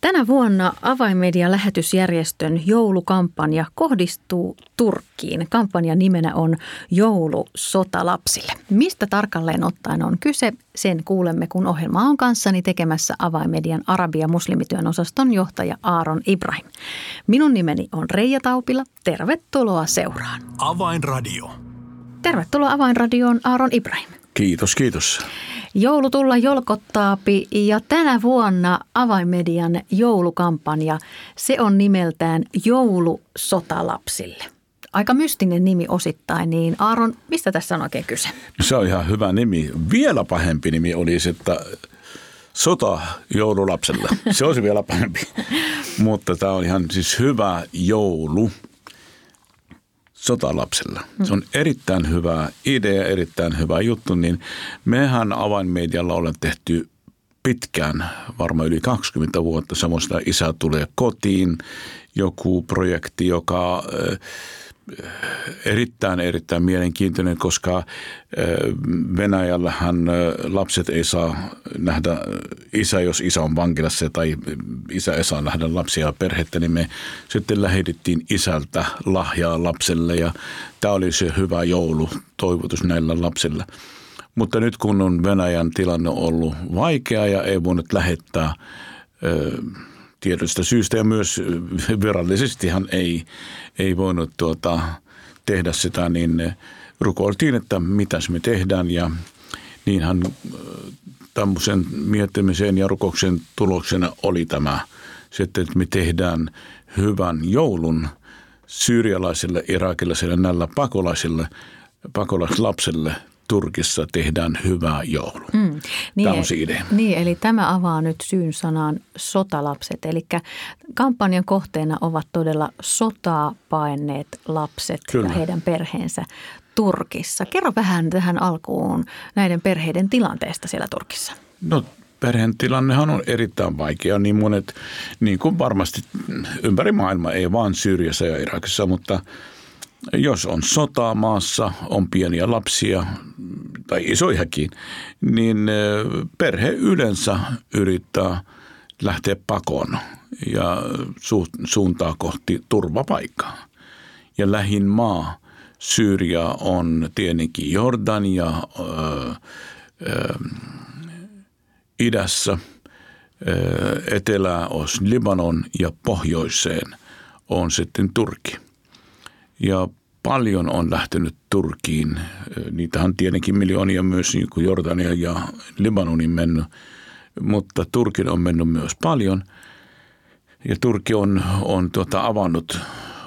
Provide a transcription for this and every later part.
Tänä vuonna Avainmedia-lähetysjärjestön joulukampanja kohdistuu Turkkiin. Kampanjan nimenä on Joulu sotalapsille. Mistä tarkalleen ottaen on kyse, sen kuulemme, kun ohjelma on kanssani tekemässä Avainmedian Arabia muslimityön osaston johtaja Aaron Ibrahim. Minun nimeni on Reija Taupila. Tervetuloa seuraan. Avainradio. Tervetuloa Avainradioon Aaron Ibrahim. Kiitos, kiitos. Joulu tulla jolkottaapi ja tänä vuonna avaimedian joulukampanja, se on nimeltään Joulu sotalapsille. Aika mystinen nimi osittain, niin Aaron, mistä tässä on oikein kyse? No se on ihan hyvä nimi. Vielä pahempi nimi olisi, että sota joululapselle. Se olisi vielä pahempi. Mutta tämä on ihan siis hyvä joulu sotalapsella. Se on erittäin hyvä idea, erittäin hyvä juttu, niin mehän avainmedialla ollaan tehty pitkään, varmaan yli 20 vuotta, semmoista Isä tulee kotiin, joku projekti, joka erittäin, erittäin mielenkiintoinen, koska Venäjällähän lapset ei saa nähdä isä, jos isä on vankilassa tai isä ei saa nähdä lapsia ja perhettä, niin me sitten lähetettiin isältä lahjaa lapselle ja tämä oli se hyvä joulu toivotus näillä lapsilla. Mutta nyt kun on Venäjän tilanne ollut vaikea ja ei voinut lähettää tiedosta syystä ja myös virallisestihan ei, ei voinut tuota, tehdä sitä, niin rukoiltiin, että mitäs me tehdään ja niinhän tämmöisen miettimisen ja rukouksen tuloksena oli tämä sitten, että me tehdään hyvän joulun syyrialaisille, irakilaisille, näillä pakolaisille, pakolaislapsille – Turkissa tehdään hyvää joulu. Mm, niin, tämä on se idea. Niin, eli tämä avaa nyt syyn sanaan sotalapset. Eli kampanjan kohteena ovat todella sotaa paenneet lapset Kyllä. ja heidän perheensä Turkissa. Kerro vähän tähän alkuun näiden perheiden tilanteesta siellä Turkissa. No perheen tilannehan on erittäin vaikea. Niin monet, niin kuin varmasti ympäri maailmaa, ei vain Syyriassa ja Irakissa, mutta – jos on sota maassa, on pieniä lapsia tai isojakin, niin perhe yleensä yrittää lähteä pakoon ja su- suuntaa kohti turvapaikkaa. Ja lähin maa Syyria on tietenkin Jordania idässä, ö, etelää on Libanon ja pohjoiseen on sitten Turkki – ja paljon on lähtenyt Turkiin. Niitähän tietenkin miljoonia myös niin kuin Jordania ja Libanonin mennyt, mutta Turkin on mennyt myös paljon. Ja Turkki on, on tuota avannut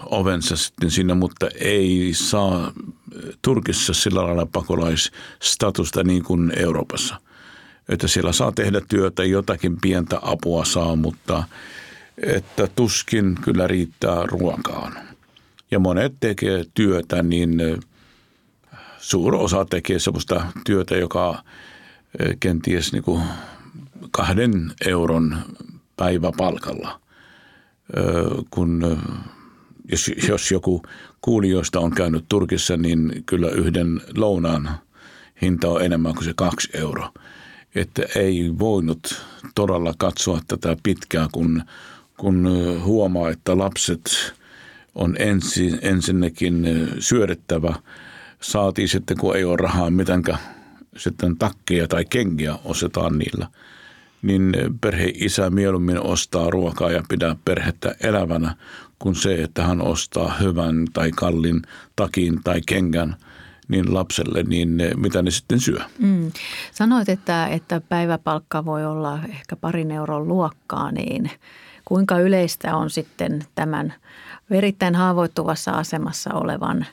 ovensa sitten sinne, mutta ei saa Turkissa sillä lailla pakolaisstatusta niin kuin Euroopassa. Että siellä saa tehdä työtä, jotakin pientä apua saa, mutta että tuskin kyllä riittää ruokaan ja monet tekee työtä, niin suuri osa tekee sellaista työtä, joka kenties niin kuin kahden euron päiväpalkalla. Kun jos, jos joku kuulijoista on käynyt Turkissa, niin kyllä yhden lounaan hinta on enemmän kuin se kaksi euroa. Että ei voinut todella katsoa tätä pitkään, kun, kun huomaa, että lapset – on ensin, ensinnäkin syödettävä. Saatiin sitten, kun ei ole rahaa, mitenkä sitten takkeja tai kenkiä ostetaan niillä. Niin perhe isä mieluummin ostaa ruokaa ja pitää perhettä elävänä kuin se, että hän ostaa hyvän tai kallin takin tai kengän niin lapselle, niin mitä ne sitten syö. Mm. Sanoit, että, että päiväpalkka voi olla ehkä parin euron luokkaa, niin kuinka yleistä on sitten tämän erittäin haavoittuvassa asemassa olevan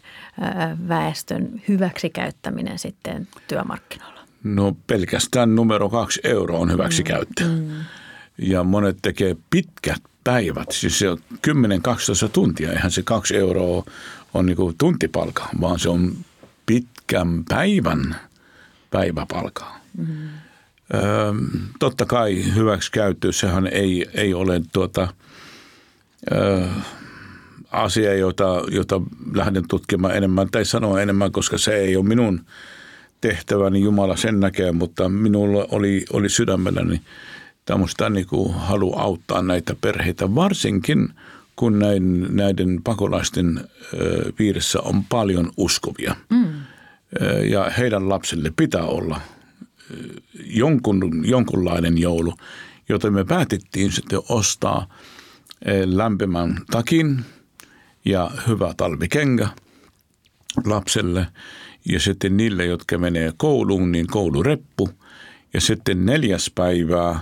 väestön hyväksikäyttäminen sitten työmarkkinoilla? No pelkästään numero kaksi euroa on hyväksikäyttö. Mm. mm. Ja monet tekee pitkät päivät, siis se on 10-12 tuntia. Eihän se kaksi euroa on niin kuin tuntipalka, vaan se on pitkän päivän päiväpalka. Mm. Öö, totta kai hyväksikäyttö, sehän ei, ei ole tuota, öö, asia, jota, jota lähden tutkimaan enemmän tai sanoa enemmän, koska se ei ole minun tehtäväni, Jumala sen näkee, mutta minulla oli, oli sydämelläni tämmöistä niin kuin halu auttaa näitä perheitä, varsinkin kun näin, näiden pakolaisten piirissä on paljon uskovia. Mm. Ja heidän lapsille pitää olla jonkun, jonkunlainen joulu, joten me päätettiin sitten ostaa lämpimän takin ja hyvä talvikengä lapselle ja sitten niille, jotka menee kouluun, niin koulureppu. Ja sitten neljäs päivää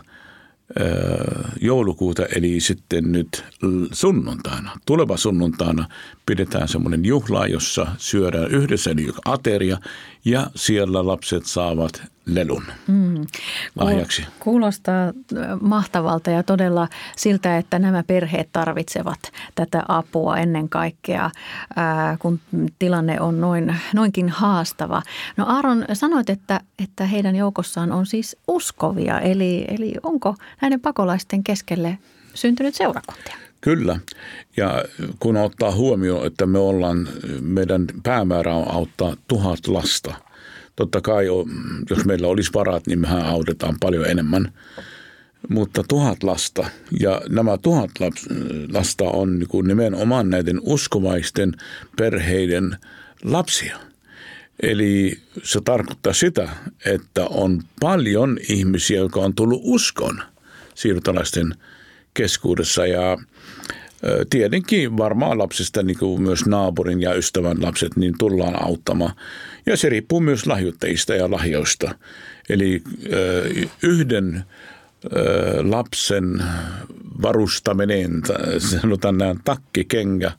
joulukuuta, eli sitten nyt sunnuntaina, tuleva sunnuntaina pidetään semmoinen juhla, jossa syödään yhdessä, eli ateria, ja siellä lapset saavat lelun mm. lahjaksi. Kuulostaa mahtavalta ja todella siltä, että nämä perheet tarvitsevat tätä apua ennen kaikkea, kun tilanne on noin, noinkin haastava. No Aaron, sanoit, että, että heidän joukossaan on siis uskovia, eli, eli onko näiden pakolaisten keskelle syntynyt seurakuntia? Kyllä. Ja kun ottaa huomioon, että me ollaan, meidän päämäärä on auttaa tuhat lasta. Totta kai, jos meillä olisi varat, niin mehän autetaan paljon enemmän. Mutta tuhat lasta, ja nämä tuhat lasta on niin nimenomaan näiden uskovaisten perheiden lapsia. Eli se tarkoittaa sitä, että on paljon ihmisiä, jotka on tullut uskon siirtolaisten keskuudessa. Ja tietenkin varmaan lapsista, niin kuin myös naapurin ja ystävän lapset, niin tullaan auttamaan. Ja se riippuu myös lahjoittajista ja lahjoista. Eli yhden lapsen varustaminen, sanotaan näin takki, kenga,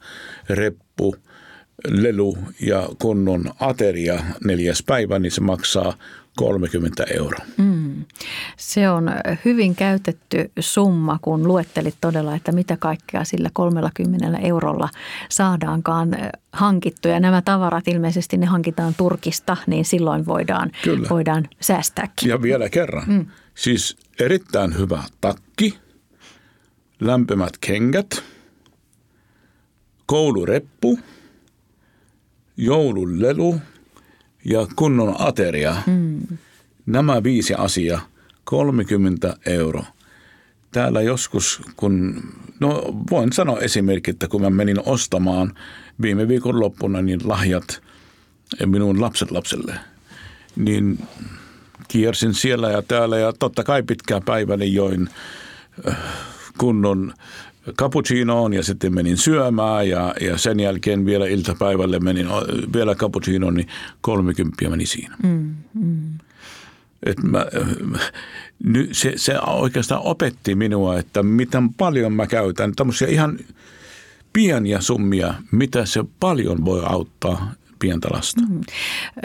reppu, lelu ja kunnon ateria neljäs päivä, niin se maksaa 30 euroa. Mm. Se on hyvin käytetty summa, kun luettelit todella, että mitä kaikkea sillä 30 eurolla saadaankaan hankittuja. Nämä tavarat ilmeisesti ne hankitaan Turkista, niin silloin voidaan, Kyllä. voidaan säästääkin. Ja vielä kerran. Mm. Siis erittäin hyvä takki, lämpimät kengät, koulureppu, joululelu – ja kunnon ateria. Mm. Nämä viisi asiaa, 30 euroa. Täällä joskus, kun, no voin sanoa esimerkki, että kun mä menin ostamaan viime viikon loppuna niin lahjat minun lapset lapselle, niin kiersin siellä ja täällä ja totta kai pitkää päiväni join äh, kunnon cappuccinoon ja sitten menin syömään ja, ja sen jälkeen vielä iltapäivälle menin vielä cappuccinoon, niin 30 meni siinä. Mm, mm. Et mä, se, se oikeastaan opetti minua, että miten paljon mä käytän tämmöisiä ihan pieniä summia, mitä se paljon voi auttaa pientä lasta. Mm.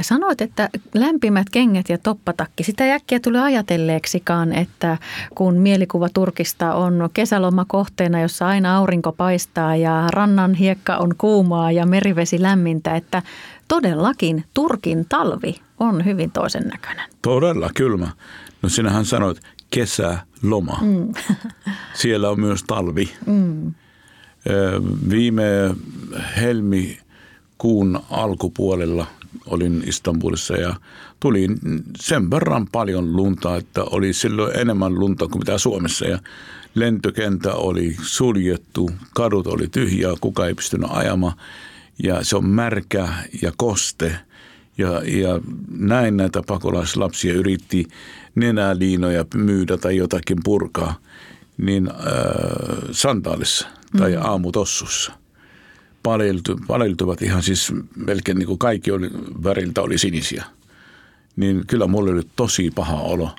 Sanoit, että lämpimät kengät ja toppatakki, sitä äkkiä tuli ajatelleeksikaan, että kun mielikuva Turkista on kesäloma kohteena, jossa aina aurinko paistaa ja rannan hiekka on kuumaa ja merivesi lämmintä, että todellakin Turkin talvi on hyvin toisen näköinen. Todella kylmä. No sinähän sanoit kesäloma. Mm. Siellä on myös talvi. Mm. Viime helmi kuun alkupuolella olin Istanbulissa ja tuli sen verran paljon lunta, että oli silloin enemmän lunta kuin mitä Suomessa. Ja lentokenttä oli suljettu, kadut oli tyhjää, kuka ei pystynyt ajamaan. Ja se on märkä ja koste. Ja, ja näin näitä pakolaislapsia yritti nenäliinoja myydä tai jotakin purkaa niin äh, sandaalissa tai mm. aamutossussa paleltu, paleltuvat ihan siis melkein niin kuin kaikki oli, väriltä oli sinisiä. Niin kyllä mulle oli tosi paha olo.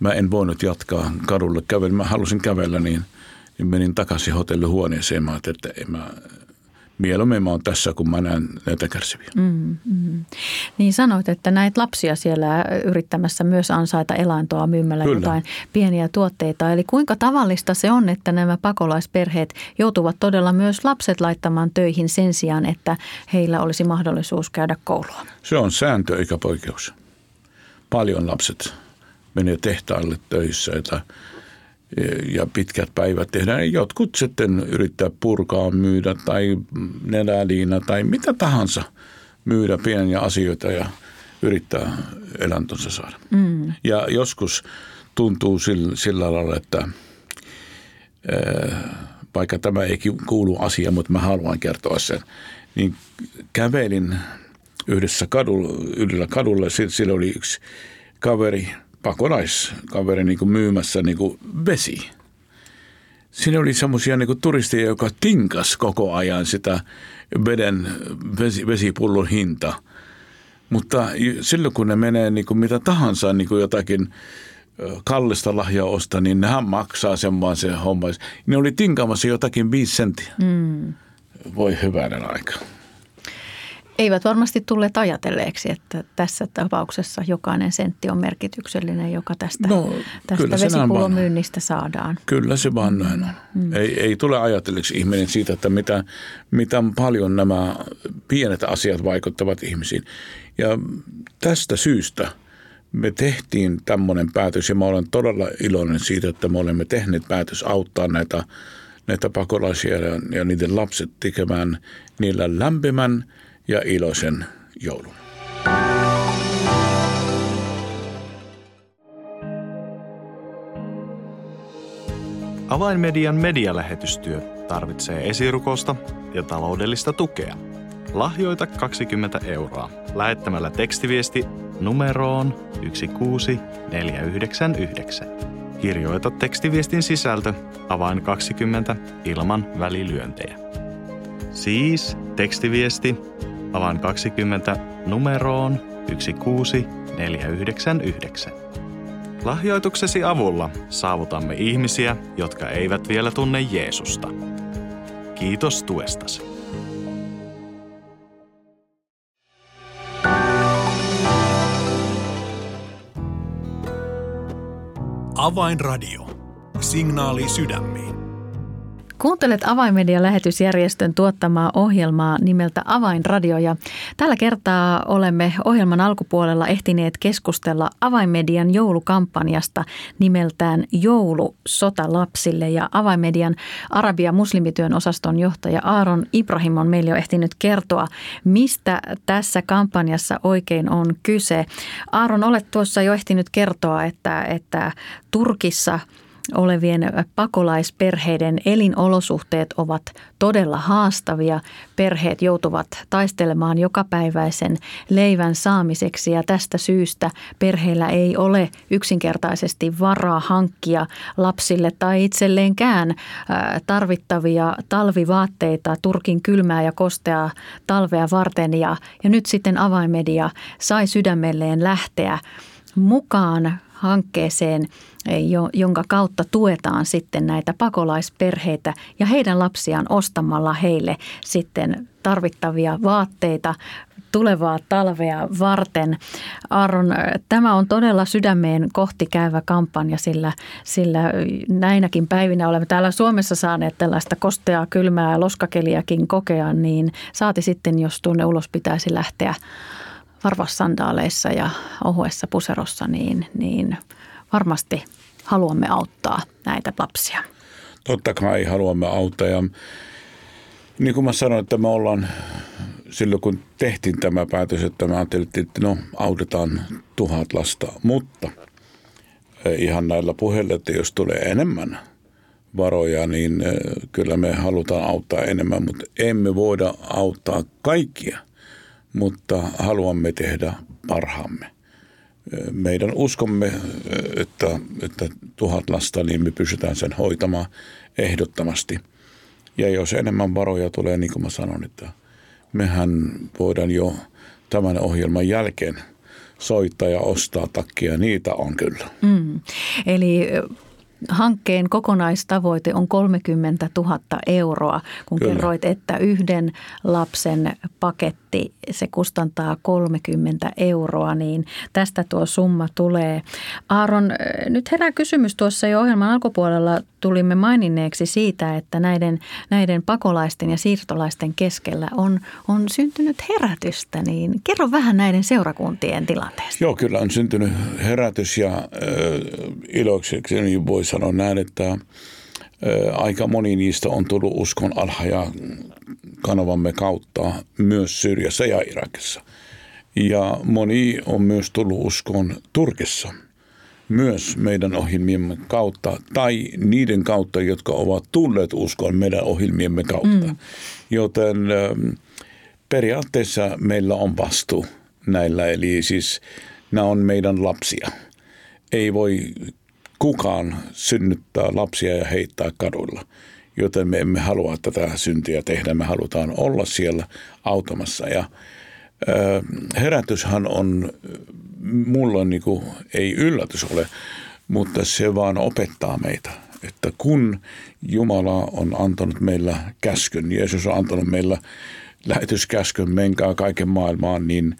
Mä en voinut jatkaa kadulle kävellä. Mä halusin kävellä, niin, niin menin takaisin hotellihuoneeseen. Mä että en mä, mieluummin mä oon tässä, kun mä näen näitä kärsiviä. Mm, mm. Niin sanoit, että näet lapsia siellä yrittämässä myös ansaita elantoa myymällä Kyllä. jotain pieniä tuotteita. Eli kuinka tavallista se on, että nämä pakolaisperheet joutuvat todella myös lapset laittamaan töihin sen sijaan, että heillä olisi mahdollisuus käydä koulua? Se on sääntö eikä poikkeus. Paljon lapset menee tehtaalle töissä, että ja pitkät päivät tehdään. Jotkut sitten yrittää purkaa, myydä tai neläliina tai mitä tahansa myydä pieniä asioita ja yrittää elantonsa saada. Mm. Ja joskus tuntuu sillä, sillä lailla, että vaikka tämä ei kuulu asiaan, mutta mä haluan kertoa sen, niin kävelin yhdessä kadulla, yhdellä kadulla, sillä oli yksi kaveri, pakolaiskaveri niin kuin myymässä niin kuin vesi. Siinä oli semmoisia niin turisteja, joka tinkas koko ajan sitä veden, vesi, vesipullon hinta. Mutta silloin kun ne menee niin kuin mitä tahansa niin kuin jotakin kallista lahjaa ostaa, niin nehän maksaa sen vaan se homma. Ne oli tinkaamassa jotakin viisi senttiä. Mm. Voi hyvänen aika eivät varmasti tulleet ajatelleeksi, että tässä tapauksessa jokainen sentti on merkityksellinen, joka tästä, no, tästä vesipullon myynnistä saadaan. Kyllä se vaan näin on. Mm. Ei, ei tule ajatelleeksi ihminen siitä, että mitä, mitä paljon nämä pienet asiat vaikuttavat ihmisiin. Ja tästä syystä me tehtiin tämmöinen päätös ja mä olen todella iloinen siitä, että me olemme tehneet päätös auttaa näitä, näitä pakolaisia ja, ja niiden lapset tekemään niillä lämpimän – ja iloisen joulun. Avainmedian medialähetystyö tarvitsee esirukosta ja taloudellista tukea. Lahjoita 20 euroa lähettämällä tekstiviesti numeroon 16499. Kirjoita tekstiviestin sisältö avain 20 ilman välilyöntejä. Siis tekstiviesti Alan 20 numeroon 16499. Lahjoituksesi avulla saavutamme ihmisiä, jotka eivät vielä tunne Jeesusta. Kiitos tuestasi. Avainradio. Signaali sydämiin. Kuuntelet Avainmedia-lähetysjärjestön tuottamaa ohjelmaa nimeltä Avainradio ja tällä kertaa olemme ohjelman alkupuolella ehtineet keskustella Avainmedian joulukampanjasta nimeltään Joulu sota lapsille ja Avainmedian Arabia muslimityön osaston johtaja Aaron Ibrahim on meille jo ehtinyt kertoa, mistä tässä kampanjassa oikein on kyse. Aaron, olet tuossa jo ehtinyt kertoa, että, että Turkissa – olevien pakolaisperheiden elinolosuhteet ovat todella haastavia. Perheet joutuvat taistelemaan jokapäiväisen leivän saamiseksi ja tästä syystä perheillä ei ole yksinkertaisesti varaa hankkia lapsille tai itselleenkään tarvittavia talvivaatteita Turkin kylmää ja kosteaa talvea varten ja, ja nyt sitten avainmedia sai sydämelleen lähteä mukaan hankkeeseen, jonka kautta tuetaan sitten näitä pakolaisperheitä ja heidän lapsiaan ostamalla heille sitten tarvittavia vaatteita tulevaa talvea varten. Aron, tämä on todella sydämeen kohti käyvä kampanja, sillä, sillä näinäkin päivinä olemme täällä Suomessa saaneet tällaista kosteaa, kylmää loskakeliakin kokea, niin saati sitten, jos tuonne ulos pitäisi lähteä varvassandaaleissa ja ohuessa puserossa, niin, niin varmasti haluamme auttaa näitä lapsia. Totta kai haluamme auttaa. Ja niin kuin mä sanoin, että me ollaan silloin kun tehtiin tämä päätös, että me ajattelin, että no autetaan tuhat lasta, mutta ihan näillä puheilla, että jos tulee enemmän varoja, niin eh, kyllä me halutaan auttaa enemmän, mutta emme voida auttaa kaikkia – mutta haluamme tehdä parhaamme. Meidän uskomme, että, että tuhat lasta, niin me pystytään sen hoitamaan ehdottomasti. Ja jos enemmän varoja tulee, niin kuin mä sanon, että mehän voidaan jo tämän ohjelman jälkeen soittaa ja ostaa takkia. Niitä on kyllä. Mm. Eli hankkeen kokonaistavoite on 30 000 euroa, kun Kyllä. kerroit, että yhden lapsen paketti paketti, se kustantaa 30 euroa, niin tästä tuo summa tulee. Aaron, nyt herää kysymys tuossa jo ohjelman alkupuolella tulimme maininneeksi siitä, että näiden, näiden pakolaisten ja siirtolaisten keskellä on, on syntynyt herätystä, niin kerro vähän näiden seurakuntien tilanteesta. Joo, kyllä on syntynyt herätys ja äh, iloiseksi niin voi sanoa näin, että – aika moni niistä on tullut uskon alhaja kanavamme kautta myös Syyriassa ja Irakissa. Ja moni on myös tullut uskoon Turkissa myös meidän ohjelmiemme kautta tai niiden kautta, jotka ovat tulleet uskoon meidän ohjelmiemme kautta. Mm. Joten periaatteessa meillä on vastuu näillä, eli siis nämä on meidän lapsia. Ei voi kukaan synnyttää lapsia ja heittää kadulla. Joten me emme halua tätä syntiä tehdä. Me halutaan olla siellä automassa. Ja herätyshän on, mulla niin kuin, ei yllätys ole, mutta se vaan opettaa meitä. Että kun Jumala on antanut meillä käskyn, Jeesus on antanut meillä lähetyskäskyn, menkää kaiken maailmaan, niin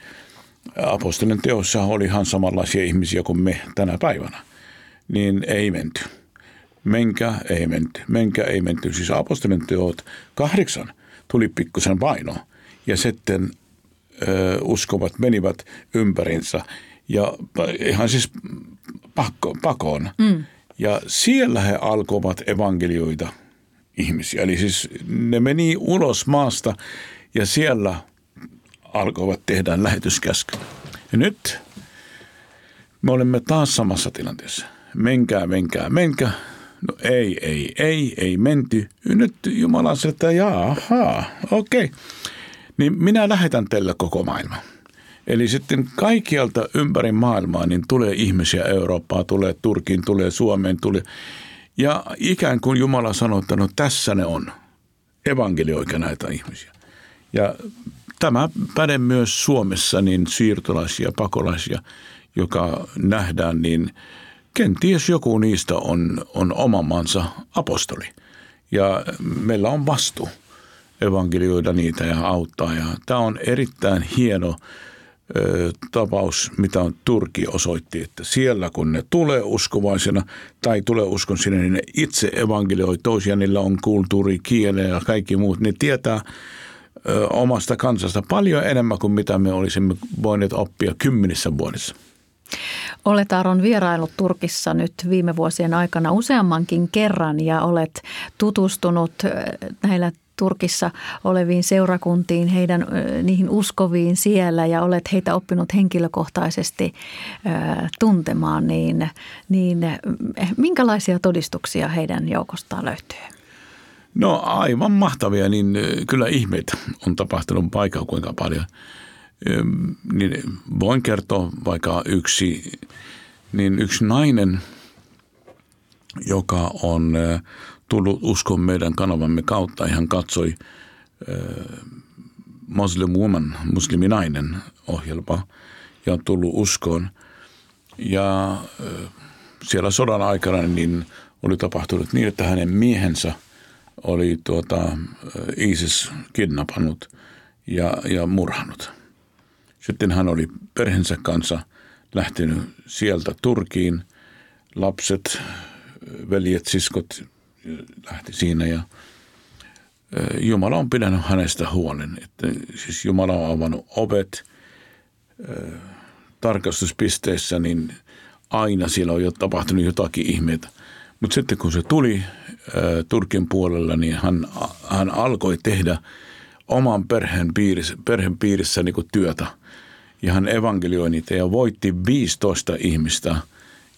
apostolien teossa oli ihan samanlaisia ihmisiä kuin me tänä päivänä niin ei menty. Menkä ei menty. Menkä ei menty. Siis apostolien teot kahdeksan tuli pikkusen paino ja sitten ö, uskovat menivät ympärinsä ja ihan siis pakko, pakoon. Mm. Ja siellä he alkoivat evankelioita ihmisiä. Eli siis ne meni ulos maasta ja siellä alkoivat tehdä lähetyskäsky. Ja nyt me olemme taas samassa tilanteessa – menkää, menkää, menkää. No ei, ei, ei, ei menty. Nyt Jumala sanoi, että jaha, okei. Okay. Niin minä lähetän teille koko maailma. Eli sitten kaikkialta ympäri maailmaa niin tulee ihmisiä Eurooppaan, tulee Turkiin, tulee Suomeen, tulee. Ja ikään kuin Jumala sanoi, että no tässä ne on. Evankelioika näitä ihmisiä. Ja tämä päde myös Suomessa, niin siirtolaisia, pakolaisia, joka nähdään, niin – kenties joku niistä on, on oman maansa apostoli. Ja meillä on vastuu evankelioida niitä ja auttaa. Ja tämä on erittäin hieno ö, tapaus, mitä on Turki osoitti, että siellä kun ne tulee uskovaisena tai tulee uskon sinne, niin ne itse evankelioi toisia, niillä on kulttuuri, kiele ja kaikki muut. Ne tietää ö, omasta kansasta paljon enemmän kuin mitä me olisimme voineet oppia kymmenissä vuodessa. Olet Aaron vierailut Turkissa nyt viime vuosien aikana useammankin kerran ja olet tutustunut näillä Turkissa oleviin seurakuntiin, heidän niihin uskoviin siellä ja olet heitä oppinut henkilökohtaisesti tuntemaan, niin, niin minkälaisia todistuksia heidän joukostaan löytyy? No aivan mahtavia, niin kyllä ihmeitä on tapahtunut paikalla kuinka paljon – niin voin kertoa vaikka yksi, niin yksi nainen, joka on tullut uskon meidän kanavamme kautta. Hän katsoi Muslim Woman, musliminainen ohjelma ja on tullut uskoon. Ja siellä sodan aikana niin oli tapahtunut niin, että hänen miehensä oli tuota, ISIS kidnappannut ja, ja murhannut – sitten hän oli perheensä kanssa lähtenyt sieltä Turkiin. Lapset, veljet, siskot lähti siinä ja Jumala on pidänyt hänestä huolen. Että siis Jumala on avannut ovet tarkastuspisteessä, niin aina siellä on jo tapahtunut jotakin ihmeitä. Mutta sitten kun se tuli Turkin puolella, niin hän, hän alkoi tehdä oman perheen piirissä, perheen piirissä niin työtä – ja hän evankelioi niitä ja voitti 15 ihmistä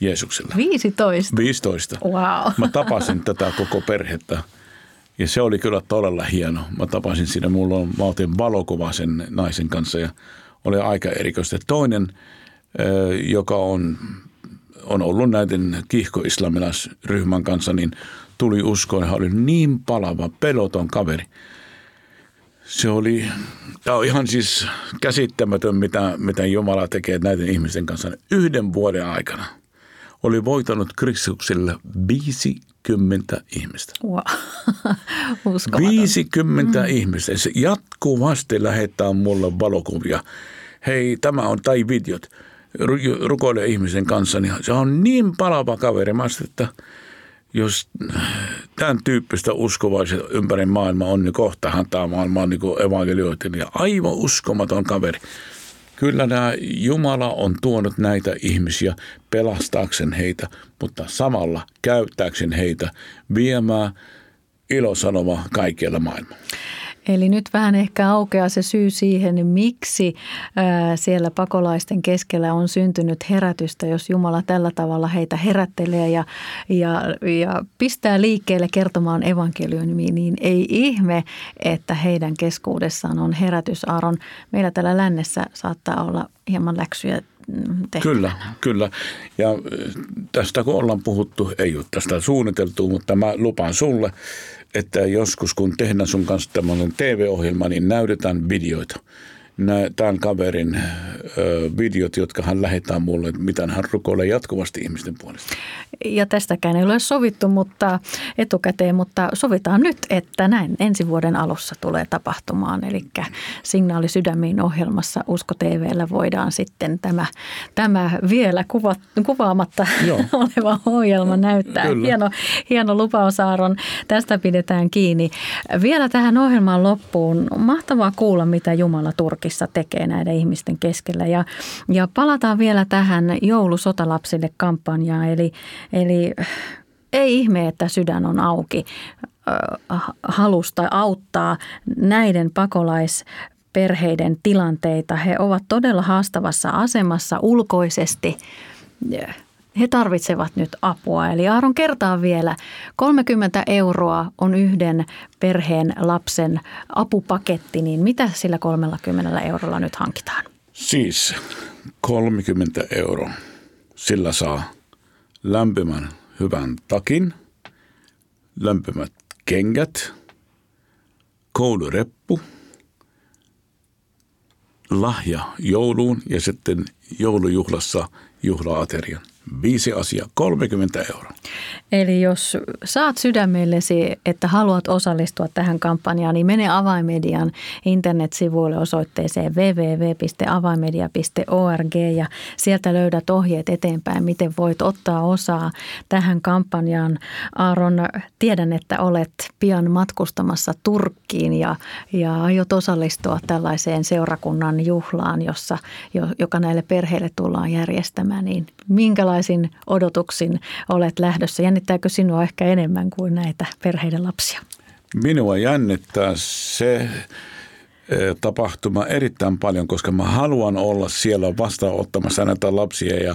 Jeesuksella. 15? 15. Wow. Mä tapasin tätä koko perhettä ja se oli kyllä todella hieno. Mä tapasin siinä, mulla on, mä otin valokuva sen naisen kanssa ja oli aika erikoista. Toinen, joka on, on ollut näiden kihko-islamilaisryhmän kanssa, niin tuli uskoon. Hän oli niin palava, peloton kaveri – se oli tämä on ihan siis käsittämätön, mitä, mitä Jumala tekee näiden ihmisten kanssa yhden vuoden aikana. oli voitanut Kristukselle 50 ihmistä. Wow. 50 mm. ihmistä. Se jatkuvasti lähettää mulle valokuvia. Hei, tämä on, tai videot, rukoile ihmisen kanssa. Niin se on niin palava kaveri. Mä että jos tämän tyyppistä uskovaiset ympäri maailmaa on, niin kohtahan tämä maailma on niin evankelioitin ja aivan uskomaton kaveri. Kyllä nämä Jumala on tuonut näitä ihmisiä pelastaakseen heitä, mutta samalla käyttääkseen heitä viemään ilosanoma kaikkialla maailmalla. Eli nyt vähän ehkä aukeaa se syy siihen, miksi siellä pakolaisten keskellä on syntynyt herätystä, jos Jumala tällä tavalla heitä herättelee ja, ja, ja pistää liikkeelle kertomaan evankeliumia, niin ei ihme, että heidän keskuudessaan on herätys. Aaron, meillä täällä lännessä saattaa olla hieman läksyjä tehty. Kyllä, kyllä. Ja tästä kun ollaan puhuttu, ei ole tästä suunniteltu, mutta mä lupaan sulle, että joskus kun tehdään sun kanssa tämmöinen TV-ohjelma, niin näytetään videoita tämän kaverin videot, jotka hän lähettää mulle, mitä hän rukoilee jatkuvasti ihmisten puolesta. Ja tästäkään ei ole sovittu mutta etukäteen, mutta sovitaan nyt, että näin ensi vuoden alussa tulee tapahtumaan. Eli Signaali sydämiin ohjelmassa Usko TVllä voidaan sitten tämä, tämä vielä kuva, kuvaamatta Joo. oleva ohjelma näyttää. Kyllä. Hieno, hieno lupaus Aaron. Tästä pidetään kiinni. Vielä tähän ohjelman loppuun. Mahtavaa kuulla, mitä Jumala Turkissa Turkissa tekee näiden ihmisten keskellä. Ja, ja palataan vielä tähän joulusotalapsille kampanjaan. Eli, eli ei ihme, että sydän on auki halusta auttaa näiden pakolaisperheiden tilanteita. He ovat todella haastavassa asemassa ulkoisesti he tarvitsevat nyt apua. Eli Aaron kertaa vielä, 30 euroa on yhden perheen lapsen apupaketti, niin mitä sillä 30 eurolla nyt hankitaan? Siis 30 euroa. Sillä saa lämpimän hyvän takin, lämpimät kengät, koulureppu, lahja jouluun ja sitten joulujuhlassa juhlaaterian. Viisi asiaa, 30 euroa. Eli jos saat sydämellesi, että haluat osallistua tähän kampanjaan, niin mene Avaimedian internetsivuille osoitteeseen www.avaimedia.org ja sieltä löydät ohjeet eteenpäin, miten voit ottaa osaa tähän kampanjaan. Aaron, tiedän, että olet pian matkustamassa Turkkiin ja, ja aiot osallistua tällaiseen seurakunnan juhlaan, jossa, joka näille perheille tullaan järjestämään. Niin minkälaisin odotuksin olet lähdössä? Jännittääkö sinua ehkä enemmän kuin näitä perheiden lapsia? Minua jännittää se eh, tapahtuma erittäin paljon, koska mä haluan olla siellä vastaanottamassa näitä lapsia ja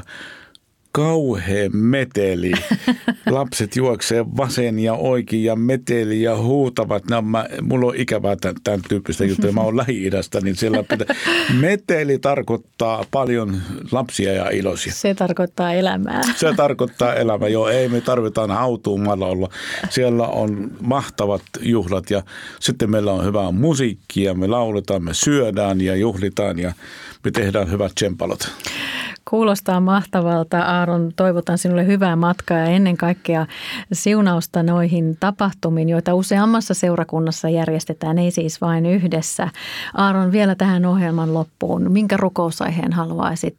kauhea meteli. Lapset juoksee vasen ja oikein ja meteli ja huutavat. No, mä, mulla on ikävää tämän, tämän tyyppistä juttuja. Mä oon Lähi-idästä, niin siellä pitää. Meteli tarkoittaa paljon lapsia ja iloisia. Se tarkoittaa elämää. Se tarkoittaa elämää. Joo, ei me tarvitaan hautuumalla olla. Siellä on mahtavat juhlat ja sitten meillä on hyvää musiikkia. Me lauletaan, me syödään ja juhlitaan ja me tehdään hyvät tsempalot. Kuulostaa mahtavalta. Aaron, toivotan sinulle hyvää matkaa ja ennen kaikkea siunausta noihin tapahtumiin, joita useammassa seurakunnassa järjestetään, ei siis vain yhdessä. Aaron, vielä tähän ohjelman loppuun. Minkä rukousaiheen haluaisit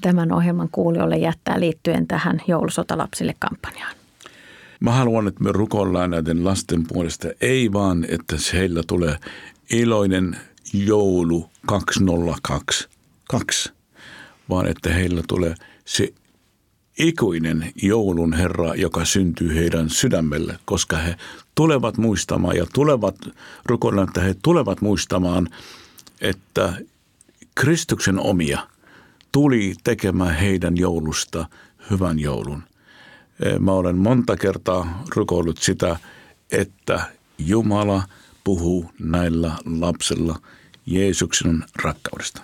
tämän ohjelman kuulijoille jättää liittyen tähän joulusotalapsille kampanjaan? Mä haluan, että me rukoillaan näiden lasten puolesta, ei vaan, että heillä tulee iloinen joulu 202 vaan että heillä tulee se ikuinen joulun Herra, joka syntyy heidän sydämelle, koska he tulevat muistamaan ja tulevat rukoilla, että he tulevat muistamaan, että Kristuksen omia tuli tekemään heidän joulusta hyvän joulun. Mä olen monta kertaa rukoillut sitä, että Jumala puhuu näillä lapsilla Jeesuksen rakkaudesta.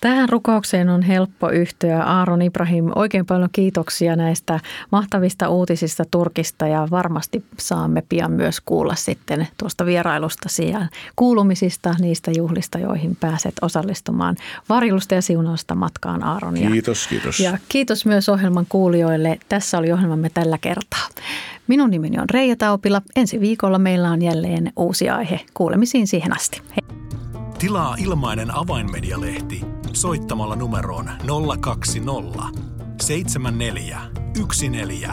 Tähän rukoukseen on helppo yhtyä. Aaron Ibrahim, oikein paljon kiitoksia näistä mahtavista uutisista Turkista ja varmasti saamme pian myös kuulla sitten tuosta vierailusta ja kuulumisista niistä juhlista, joihin pääset osallistumaan. Varjelusta ja siunausta matkaan Aaron. Kiitos, kiitos. Ja kiitos myös ohjelman kuulijoille. Tässä oli ohjelmamme tällä kertaa. Minun nimeni on Reija Taupila. Ensi viikolla meillä on jälleen uusi aihe. Kuulemisiin siihen asti. Hei. Tilaa ilmainen avainmedialehti soittamalla numeroon 020 74 14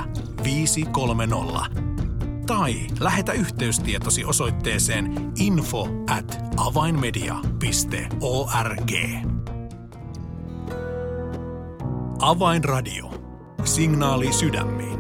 tai lähetä yhteystietosi osoitteeseen info at avainmedia.org. Avainradio. Signaali sydämiin.